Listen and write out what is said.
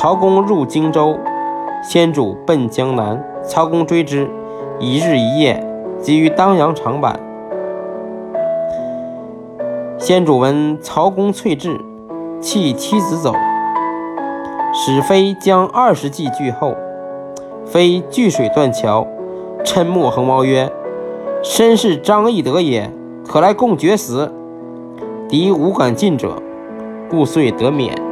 曹公入荆州，先主奔江南，曹公追之，一日一夜，及于当阳长坂。先主闻曹公翠至，弃妻子走，使飞将二十骑拒后，飞聚水断桥，嗔目横毛曰：“身是张翼德也，可来共决死。”敌无敢进者，故遂得免。